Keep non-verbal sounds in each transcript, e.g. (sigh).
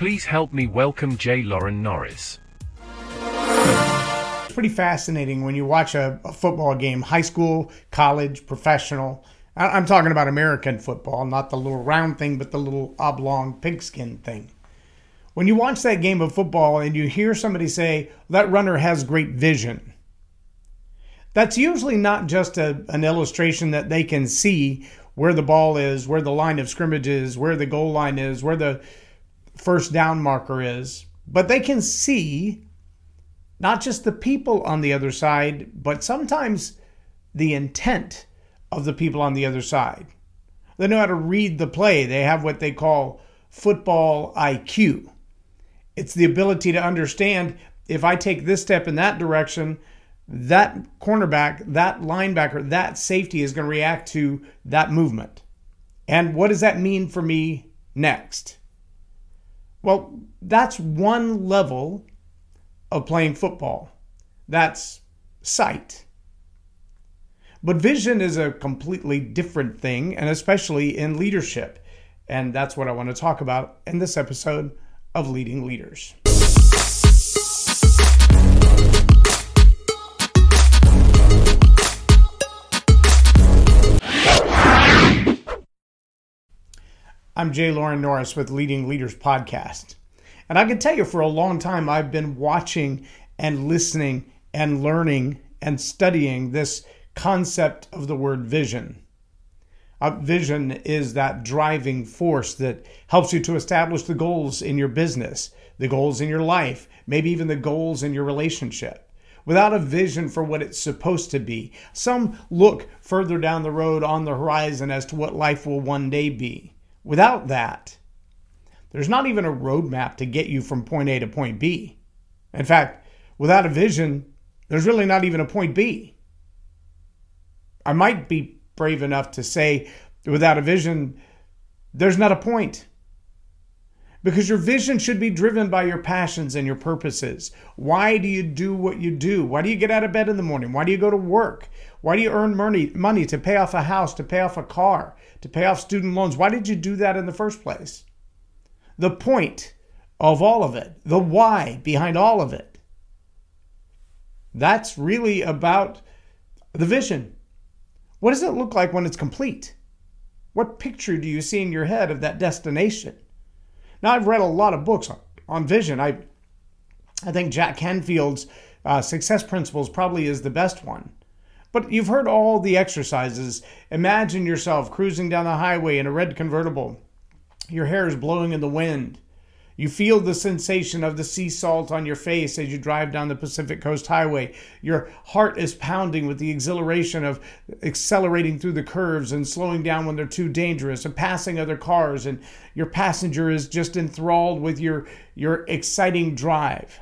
Please help me welcome J. Loren Norris. It's pretty fascinating when you watch a, a football game, high school, college, professional. I- I'm talking about American football, not the little round thing, but the little oblong pigskin thing. When you watch that game of football and you hear somebody say, that runner has great vision, that's usually not just a, an illustration that they can see where the ball is, where the line of scrimmage is, where the goal line is, where the first down marker is, but they can see not just the people on the other side, but sometimes the intent of the people on the other side. They know how to read the play. They have what they call football IQ. It's the ability to understand if I take this step in that direction, that cornerback, that linebacker, that safety is going to react to that movement. And what does that mean for me next? Well, that's one level of playing football. That's sight. But vision is a completely different thing, and especially in leadership. And that's what I want to talk about in this episode of Leading Leaders. I'm Jay Loren Norris with Leading Leaders Podcast. And I can tell you for a long time, I've been watching and listening and learning and studying this concept of the word vision. Vision is that driving force that helps you to establish the goals in your business, the goals in your life, maybe even the goals in your relationship. Without a vision for what it's supposed to be, some look further down the road on the horizon as to what life will one day be. Without that, there's not even a roadmap to get you from point A to point B. In fact, without a vision, there's really not even a point B. I might be brave enough to say, without a vision, there's not a point. Because your vision should be driven by your passions and your purposes. Why do you do what you do? Why do you get out of bed in the morning? Why do you go to work? Why do you earn money, money to pay off a house, to pay off a car, to pay off student loans? Why did you do that in the first place? The point of all of it, the why behind all of it. That's really about the vision. What does it look like when it's complete? What picture do you see in your head of that destination? Now, I've read a lot of books on, on vision. I, I think Jack Canfield's uh, Success Principles probably is the best one. But you've heard all the exercises. Imagine yourself cruising down the highway in a red convertible. Your hair is blowing in the wind. You feel the sensation of the sea salt on your face as you drive down the Pacific Coast Highway. Your heart is pounding with the exhilaration of accelerating through the curves and slowing down when they're too dangerous and passing other cars and your passenger is just enthralled with your your exciting drive.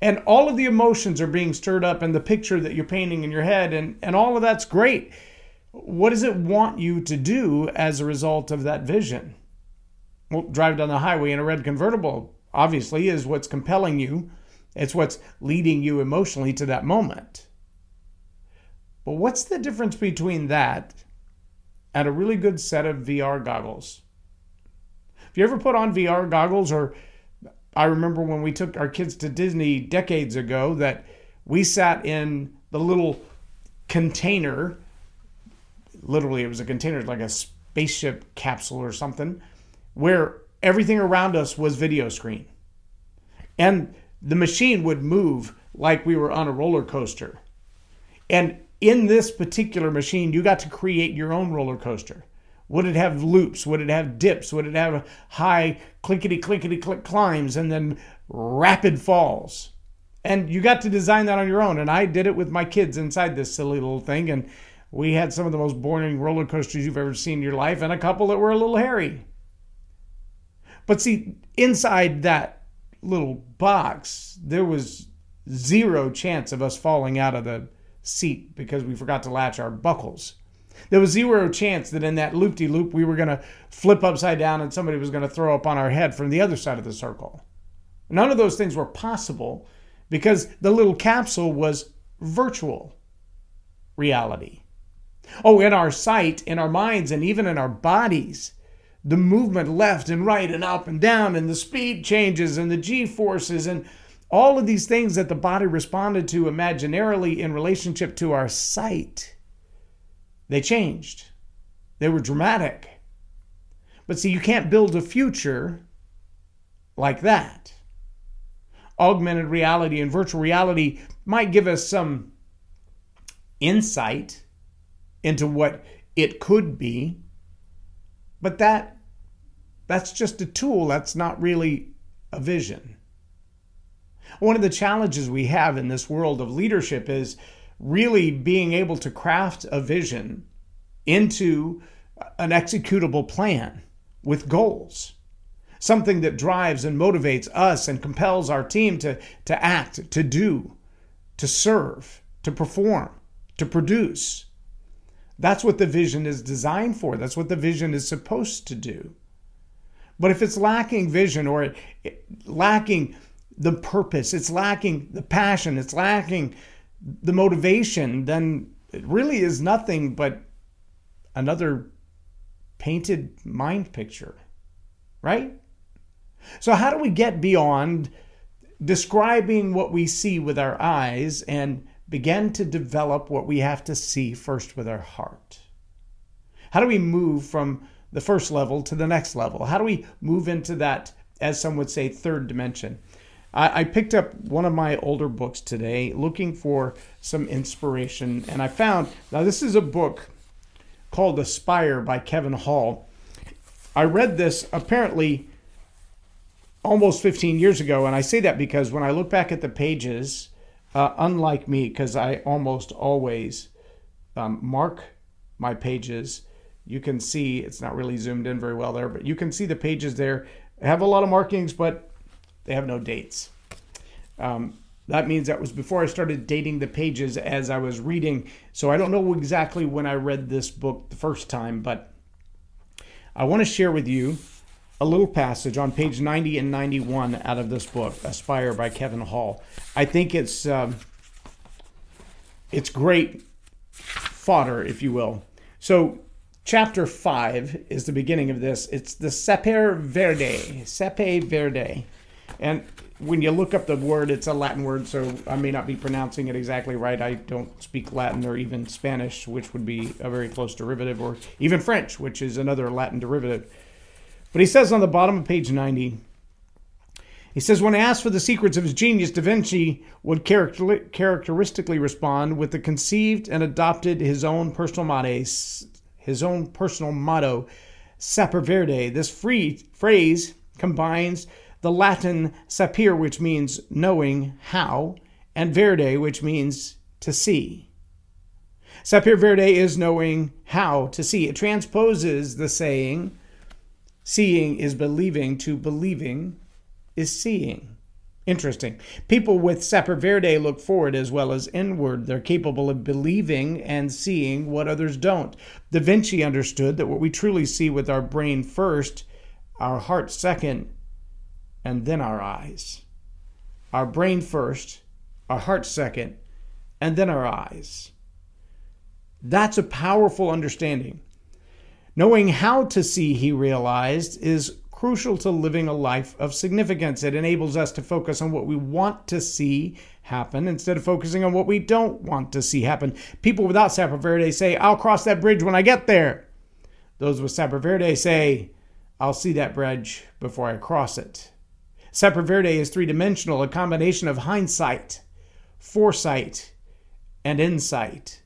And all of the emotions are being stirred up in the picture that you're painting in your head and and all of that's great. What does it want you to do as a result of that vision? well, drive down the highway in a red convertible obviously is what's compelling you. It's what's leading you emotionally to that moment. But what's the difference between that and a really good set of VR goggles? Have you ever put on VR goggles or I remember when we took our kids to Disney decades ago that we sat in the little container literally it was a container like a spaceship capsule or something where everything around us was video screen. And the machine would move like we were on a roller coaster. And in this particular machine, you got to create your own roller coaster. Would it have loops? Would it have dips? Would it have high clinkety clinkety click climbs and then rapid falls? And you got to design that on your own. And I did it with my kids inside this silly little thing. And we had some of the most boring roller coasters you've ever seen in your life and a couple that were a little hairy. But see, inside that little box, there was zero chance of us falling out of the seat because we forgot to latch our buckles. There was zero chance that in that loop de loop we were going to flip upside down and somebody was going to throw up on our head from the other side of the circle. None of those things were possible because the little capsule was virtual reality. Oh, in our sight, in our minds, and even in our bodies, the movement left and right and up and down and the speed changes and the g forces and all of these things that the body responded to imaginarily in relationship to our sight they changed. They were dramatic. But see you can't build a future like that. Augmented reality and virtual reality might give us some insight into what it could be but that that's just a tool that's not really a vision. One of the challenges we have in this world of leadership is really being able to craft a vision into an executable plan with goals something that drives and motivates us and compels our team to, to act, to do, to serve, to perform, to produce. That's what the vision is designed for. That's what the vision is supposed to do. But if it's lacking vision or lacking the purpose, it's lacking the passion, it's lacking the motivation, then it really is nothing but another painted mind picture, right? So, how do we get beyond describing what we see with our eyes and begin to develop what we have to see first with our heart? How do we move from the first level to the next level? How do we move into that, as some would say, third dimension? I, I picked up one of my older books today looking for some inspiration, and I found now this is a book called Aspire by Kevin Hall. I read this apparently almost 15 years ago. And I say that because when I look back at the pages, uh, unlike me, because I almost always um, mark my pages, you can see it's not really zoomed in very well there, but you can see the pages there have a lot of markings, but they have no dates. Um, that means that was before I started dating the pages as I was reading. So I don't know exactly when I read this book the first time, but I want to share with you a little passage on page 90 and 91 out of this book, Aspire by Kevin Hall. I think it's um, it's great fodder, if you will. So, chapter five is the beginning of this. It's the Sapere Verde, Sepe Verde, and when you look up the word, it's a Latin word, so I may not be pronouncing it exactly right. I don't speak Latin or even Spanish, which would be a very close derivative, or even French, which is another Latin derivative. But he says on the bottom of page 90, he says, when asked for the secrets of his genius, Da Vinci would character- characteristically respond with the conceived and adopted his own personal motto, his own personal motto, Sapere Verde. This free phrase combines the Latin sapir, which means knowing how, and verde, which means to see. Sapir Verde is knowing how to see. It transposes the saying, Seeing is believing to believing is seeing. Interesting. People with sapir Verde look forward as well as inward. They're capable of believing and seeing what others don't. Da Vinci understood that what we truly see with our brain first, our heart second, and then our eyes. Our brain first, our heart second, and then our eyes. That's a powerful understanding. Knowing how to see, he realized, is crucial to living a life of significance. It enables us to focus on what we want to see happen instead of focusing on what we don't want to see happen. People without Sapere Verde say, I'll cross that bridge when I get there. Those with Sapere Verde say, I'll see that bridge before I cross it. Sapere Verde is three dimensional, a combination of hindsight, foresight, and insight.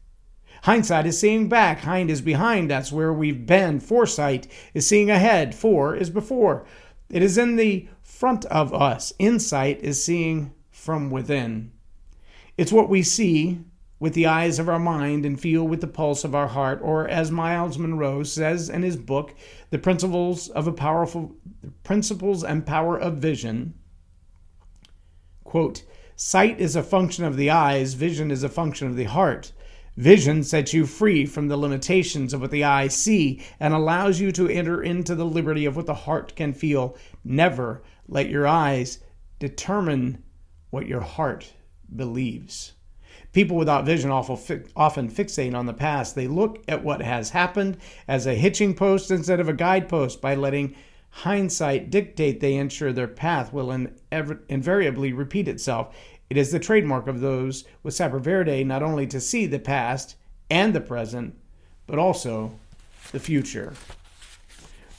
Hindsight is seeing back. Hind is behind. That's where we've been. Foresight is seeing ahead. For is before. It is in the front of us. Insight is seeing from within. It's what we see with the eyes of our mind and feel with the pulse of our heart, or as Myles Munroe says in his book, The Principles of a Powerful Principles and Power of Vision. Quote, Sight is a function of the eyes, vision is a function of the heart. Vision sets you free from the limitations of what the eye see and allows you to enter into the liberty of what the heart can feel. Never let your eyes determine what your heart believes. People without vision often fixate on the past. They look at what has happened as a hitching post instead of a guidepost. By letting hindsight dictate, they ensure their path will invariably repeat itself. It is the trademark of those with Verde not only to see the past and the present, but also the future.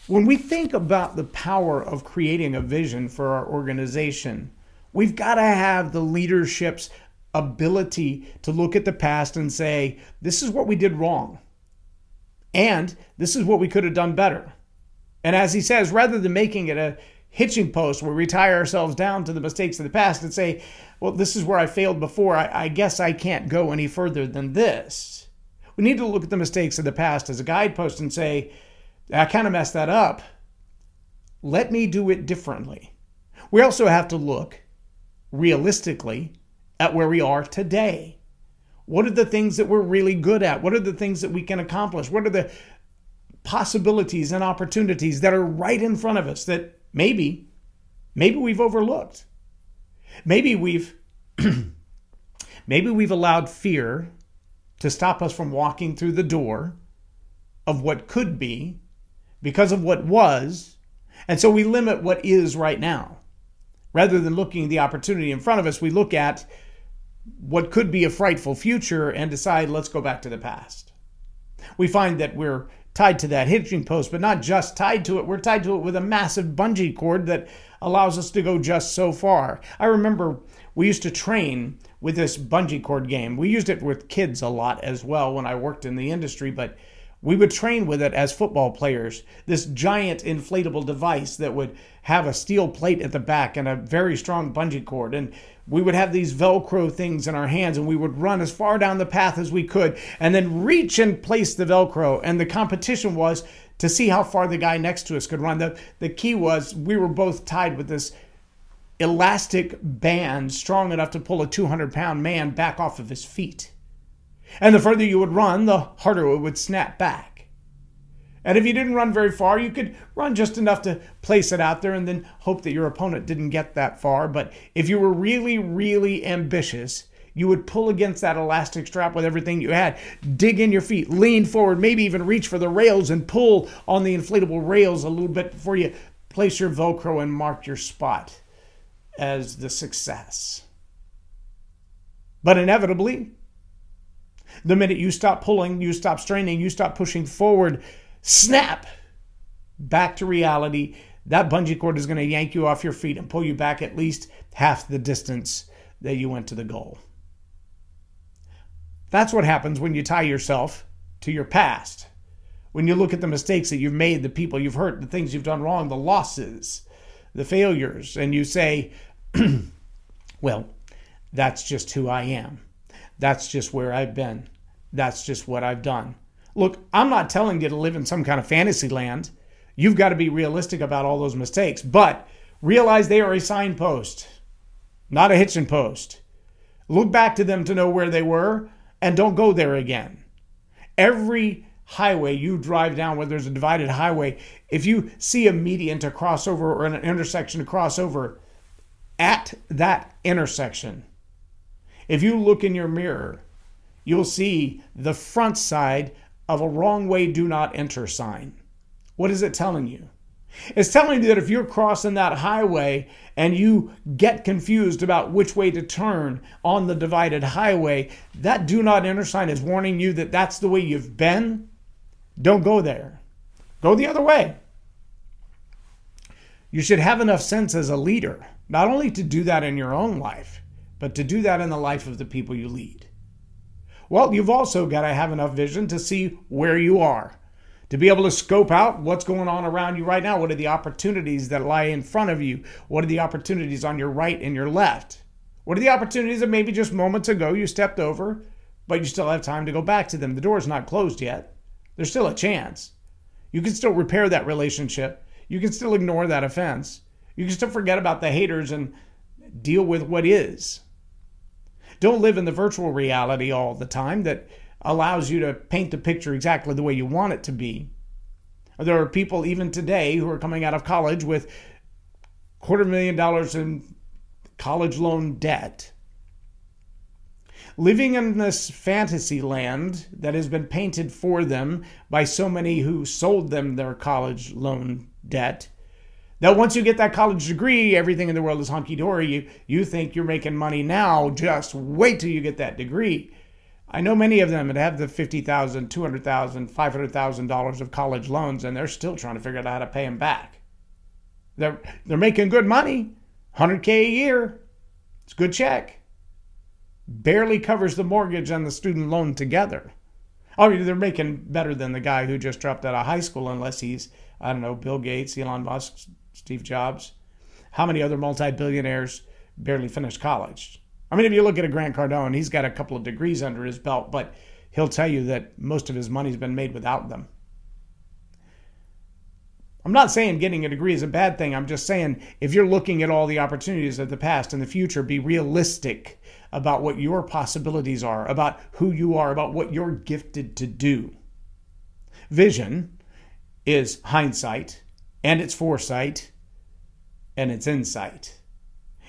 When we think about the power of creating a vision for our organization, we've got to have the leadership's ability to look at the past and say, this is what we did wrong. And this is what we could have done better. And as he says, rather than making it a hitching post where we tie ourselves down to the mistakes of the past and say, well, this is where I failed before. I, I, guess I can't go any further than this. We need to look at the mistakes of the past as a guidepost and say, I kind of messed that up. Let me do it differently. We also have to look realistically at where we are today. What are the things that we're really good at? What are the things that we can accomplish? What are the possibilities and opportunities that are right in front of us that maybe, maybe we've overlooked? Maybe we've (clears throat) maybe we've allowed fear to stop us from walking through the door of what could be because of what was. And so we limit what is right now. Rather than looking at the opportunity in front of us, we look at what could be a frightful future and decide, let's go back to the past. We find that we're tied to that hitching post, but not just tied to it, we're tied to it with a massive bungee cord that allows us to go just so far. I remember we used to train with this bungee cord game. We used it with kids a lot as well when I worked in the industry, but we would train with it as football players. This giant inflatable device that would have a steel plate at the back and a very strong bungee cord. And we would have these Velcro things in our hands and we would run as far down the path as we could and then reach and place the Velcro. And the competition was to see how far the guy next to us could run. The, the key was we were both tied with this elastic band strong enough to pull a 200 pound man back off of his feet. And the further you would run, the harder it would snap back. And if you didn't run very far, you could run just enough to place it out there and then hope that your opponent didn't get that far. But if you were really, really ambitious, you would pull against that elastic strap with everything you had, dig in your feet, lean forward, maybe even reach for the rails and pull on the inflatable rails a little bit before you place your Velcro and mark your spot as the success. But inevitably, the minute you stop pulling, you stop straining, you stop pushing forward, snap back to reality. That bungee cord is going to yank you off your feet and pull you back at least half the distance that you went to the goal. That's what happens when you tie yourself to your past. When you look at the mistakes that you've made, the people you've hurt, the things you've done wrong, the losses, the failures, and you say, (clears throat) well, that's just who I am. That's just where I've been. That's just what I've done. Look, I'm not telling you to live in some kind of fantasy land. You've got to be realistic about all those mistakes, but realize they are a signpost, not a hitching post. Look back to them to know where they were and don't go there again. Every highway you drive down, whether there's a divided highway, if you see a median to cross over or an intersection to cross over, at that intersection, if you look in your mirror, you'll see the front side of a wrong way, do not enter sign. What is it telling you? It's telling you that if you're crossing that highway and you get confused about which way to turn on the divided highway, that do not enter sign is warning you that that's the way you've been. Don't go there. Go the other way. You should have enough sense as a leader, not only to do that in your own life, but to do that in the life of the people you lead. Well, you've also got to have enough vision to see where you are, to be able to scope out what's going on around you right now. What are the opportunities that lie in front of you? What are the opportunities on your right and your left? What are the opportunities that maybe just moments ago you stepped over, but you still have time to go back to them? The door's not closed yet. There's still a chance. You can still repair that relationship. You can still ignore that offense. You can still forget about the haters and deal with what is. Don't live in the virtual reality all the time that allows you to paint the picture exactly the way you want it to be. There are people even today who are coming out of college with quarter million dollars in college loan debt. living in this fantasy land that has been painted for them by so many who sold them their college loan debt. That once you get that college degree, everything in the world is hunky dory. You, you think you're making money now, just wait till you get that degree. I know many of them that have the $50,000, $200,000, $500,000 of college loans, and they're still trying to figure out how to pay them back. They're, they're making good money, 100K a year. It's a good check. Barely covers the mortgage and the student loan together. Oh, I mean, they're making better than the guy who just dropped out of high school, unless he's, I don't know, Bill Gates, Elon Musk, Steve Jobs. How many other multi billionaires barely finished college? I mean, if you look at a Grant Cardone, he's got a couple of degrees under his belt, but he'll tell you that most of his money's been made without them. I'm not saying getting a degree is a bad thing. I'm just saying if you're looking at all the opportunities of the past and the future, be realistic about what your possibilities are, about who you are, about what you're gifted to do. Vision is hindsight, and it's foresight, and it's insight.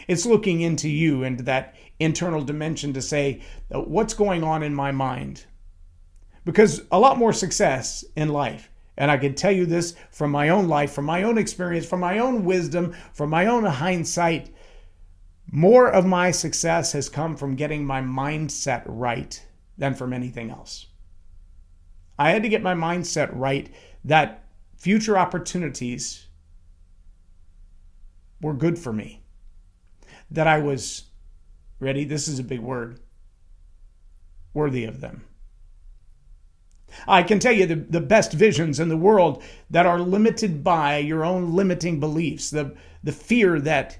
It's looking into you, into that internal dimension to say, uh, what's going on in my mind? Because a lot more success in life, and I can tell you this from my own life, from my own experience, from my own wisdom, from my own hindsight, more of my success has come from getting my mindset right than from anything else. I had to get my mindset right that future opportunities were good for me, that I was ready, this is a big word, worthy of them. I can tell you the, the best visions in the world that are limited by your own limiting beliefs, the, the fear that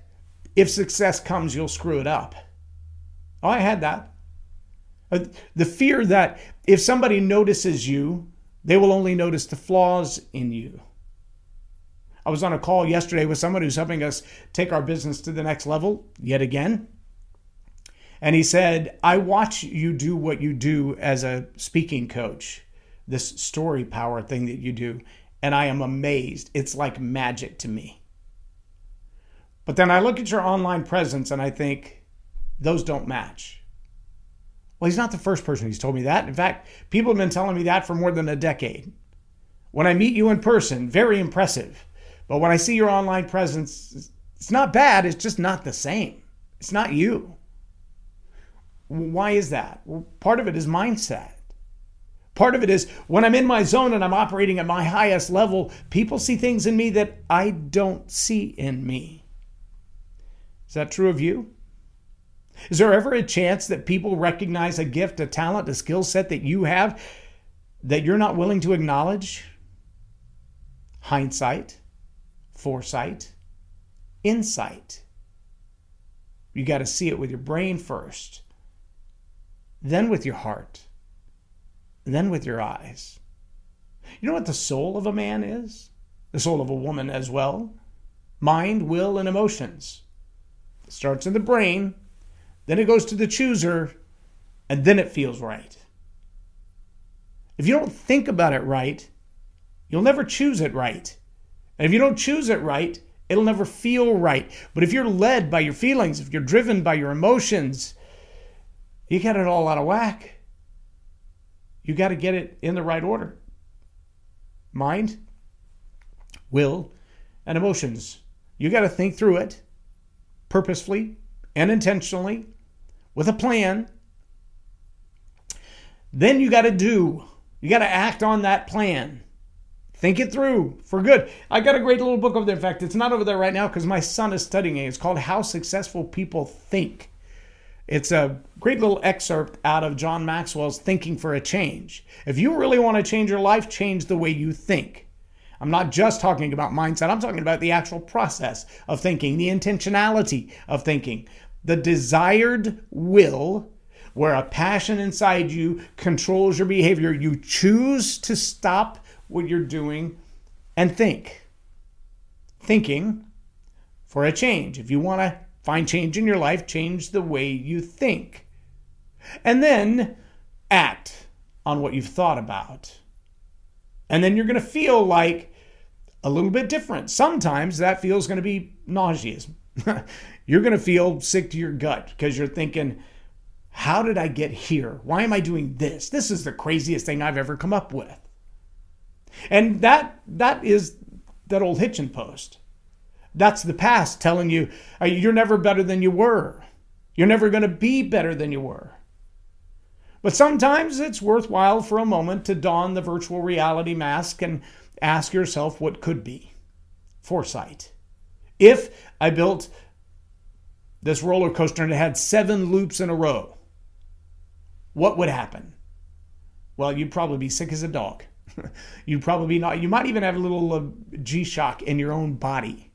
if success comes, you'll screw it up. Oh, I had that. Uh, the fear that if somebody notices you, they will only notice the flaws in you. I was on a call yesterday with someone who's helping us take our business to the next level yet again. And he said, I watch you do what you do as a speaking coach, this story power thing that you do, and I am amazed. It's like magic to me. But then I look at your online presence and I think, those don't match. Well, he's not the first person who's told me that. In fact, people have been telling me that for more than a decade. When I meet you in person, very impressive. But when I see your online presence, it's not bad, it's just not the same. It's not you. Why is that? Well, part of it is mindset. Part of it is when I'm in my zone and I'm operating at my highest level, people see things in me that I don't see in me. Is that true of you? Is there ever a chance that people recognize a gift, a talent, a skill set that you have that you're not willing to acknowledge? Hindsight, foresight, insight. You got to see it with your brain first then with your heart, then with your eyes. You know what the soul of a man is? The soul of a woman as well. Mind, will, and emotions. It starts in the brain, then it goes to the chooser, and then it feels right. If you don't think about it right, you'll never choose it right. And if you don't choose it right, it'll never feel right. But if you're led by your feelings, if you're driven by your emotions, you got it all out of whack. You got to get it in the right order mind, will, and emotions. You got to think through it purposefully and intentionally with a plan. Then you got to do, you got to act on that plan. Think it through for good. I got a great little book over there. In fact, it's not over there right now because my son is studying it. It's called How Successful People Think. It's a great little excerpt out of John Maxwell's Thinking for a Change. If you really want to change your life, change the way you think. I'm not just talking about mindset, I'm talking about the actual process of thinking, the intentionality of thinking, the desired will where a passion inside you controls your behavior. You choose to stop what you're doing and think. Thinking for a change. If you want to Find change in your life, change the way you think. And then act on what you've thought about. And then you're going to feel like a little bit different. Sometimes that feels going to be nauseous. (laughs) you're going to feel sick to your gut because you're thinking, How did I get here? Why am I doing this? This is the craziest thing I've ever come up with. And that that is that old hitching post. That's the past telling you uh, you're never better than you were. You're never going to be better than you were. But sometimes it's worthwhile for a moment to don the virtual reality mask and ask yourself what could be. Foresight. If I built this roller coaster and it had seven loops in a row, what would happen? Well, you'd probably be sick as a dog. (laughs) you'd probably not, you might even have a little uh, G shock in your own body.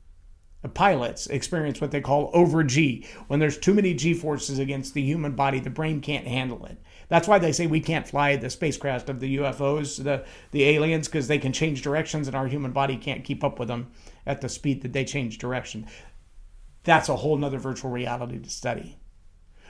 Pilots experience what they call over G. When there's too many G forces against the human body, the brain can't handle it. That's why they say we can't fly the spacecraft of the UFOs, the, the aliens, because they can change directions and our human body can't keep up with them at the speed that they change direction. That's a whole nother virtual reality to study.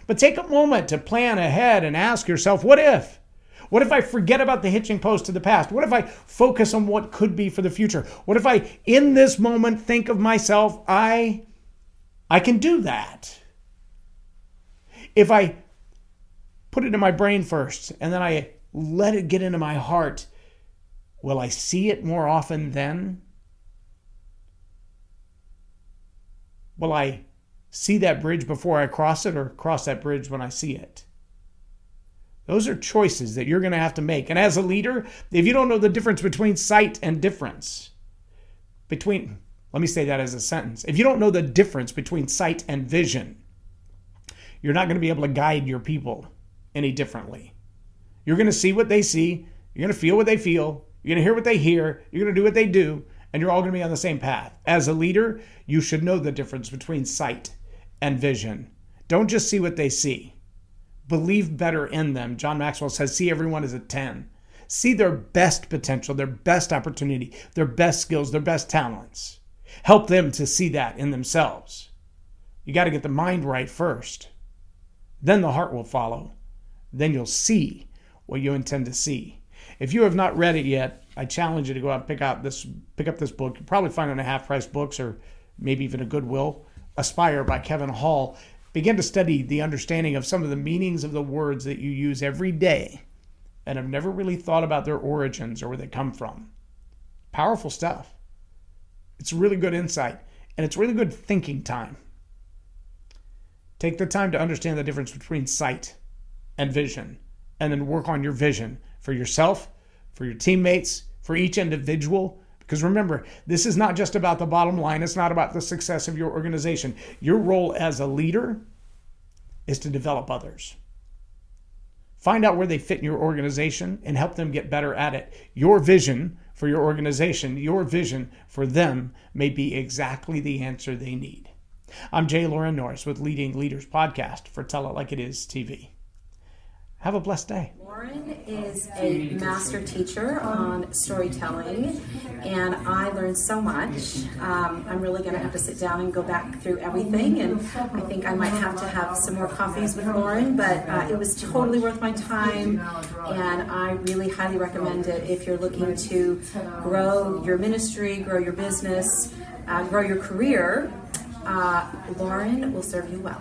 But take a moment to plan ahead and ask yourself, what if? What if I forget about the hitching post to the past? What if I focus on what could be for the future? What if I, in this moment, think of myself, I, I can do that? If I put it in my brain first and then I let it get into my heart, will I see it more often then? Will I see that bridge before I cross it or cross that bridge when I see it? Those are choices that you're going to have to make. And as a leader, if you don't know the difference between sight and difference, between, let me say that as a sentence. If you don't know the difference between sight and vision, you're not going to be able to guide your people any differently. You're going to see what they see, you're going to feel what they feel, you're going to hear what they hear, you're going to do what they do, and you're all going to be on the same path. As a leader, you should know the difference between sight and vision. Don't just see what they see believe better in them. John Maxwell says, see everyone as a 10. See their best potential, their best opportunity, their best skills, their best talents. Help them to see that in themselves. You got to get the mind right first. Then the heart will follow. Then you'll see what you intend to see. If you have not read it yet, I challenge you to go out and pick out this pick up this book. You'll probably find it in a half price books or maybe even a Goodwill. Aspire by Kevin Hall begin to study the understanding of some of the meanings of the words that you use every day and have never really thought about their origins or where they come from. Powerful stuff. It's really good insight and it's really good thinking time. Take the time to understand the difference between sight and vision and then work on your vision for yourself, for your teammates, for each individual, because remember, this is not just about the bottom line, it's not about the success of your organization. Your role as a leader is to develop others. Find out where they fit in your organization and help them get better at it. Your vision for your organization, your vision for them may be exactly the answer they need. I'm Jay Loren Norris with Leading Leaders Podcast for Tell It Like It Is TV. Have a blessed day. Loren is a master teacher on storytelling, and I learned so much. Um, I'm really going to have to sit down and go back through everything, and I think I might have to have some more coffees with Loren, but uh, it was totally worth my time, and I really highly recommend it if you're looking to grow your ministry, grow your business, uh, grow your career. Uh, Loren will serve you well.